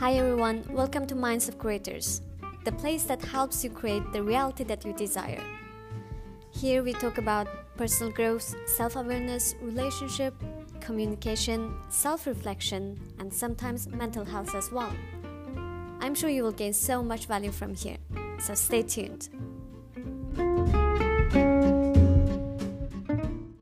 Hi everyone, welcome to Minds of Creators, the place that helps you create the reality that you desire. Here we talk about personal growth, self awareness, relationship, communication, self reflection, and sometimes mental health as well. I'm sure you will gain so much value from here, so stay tuned.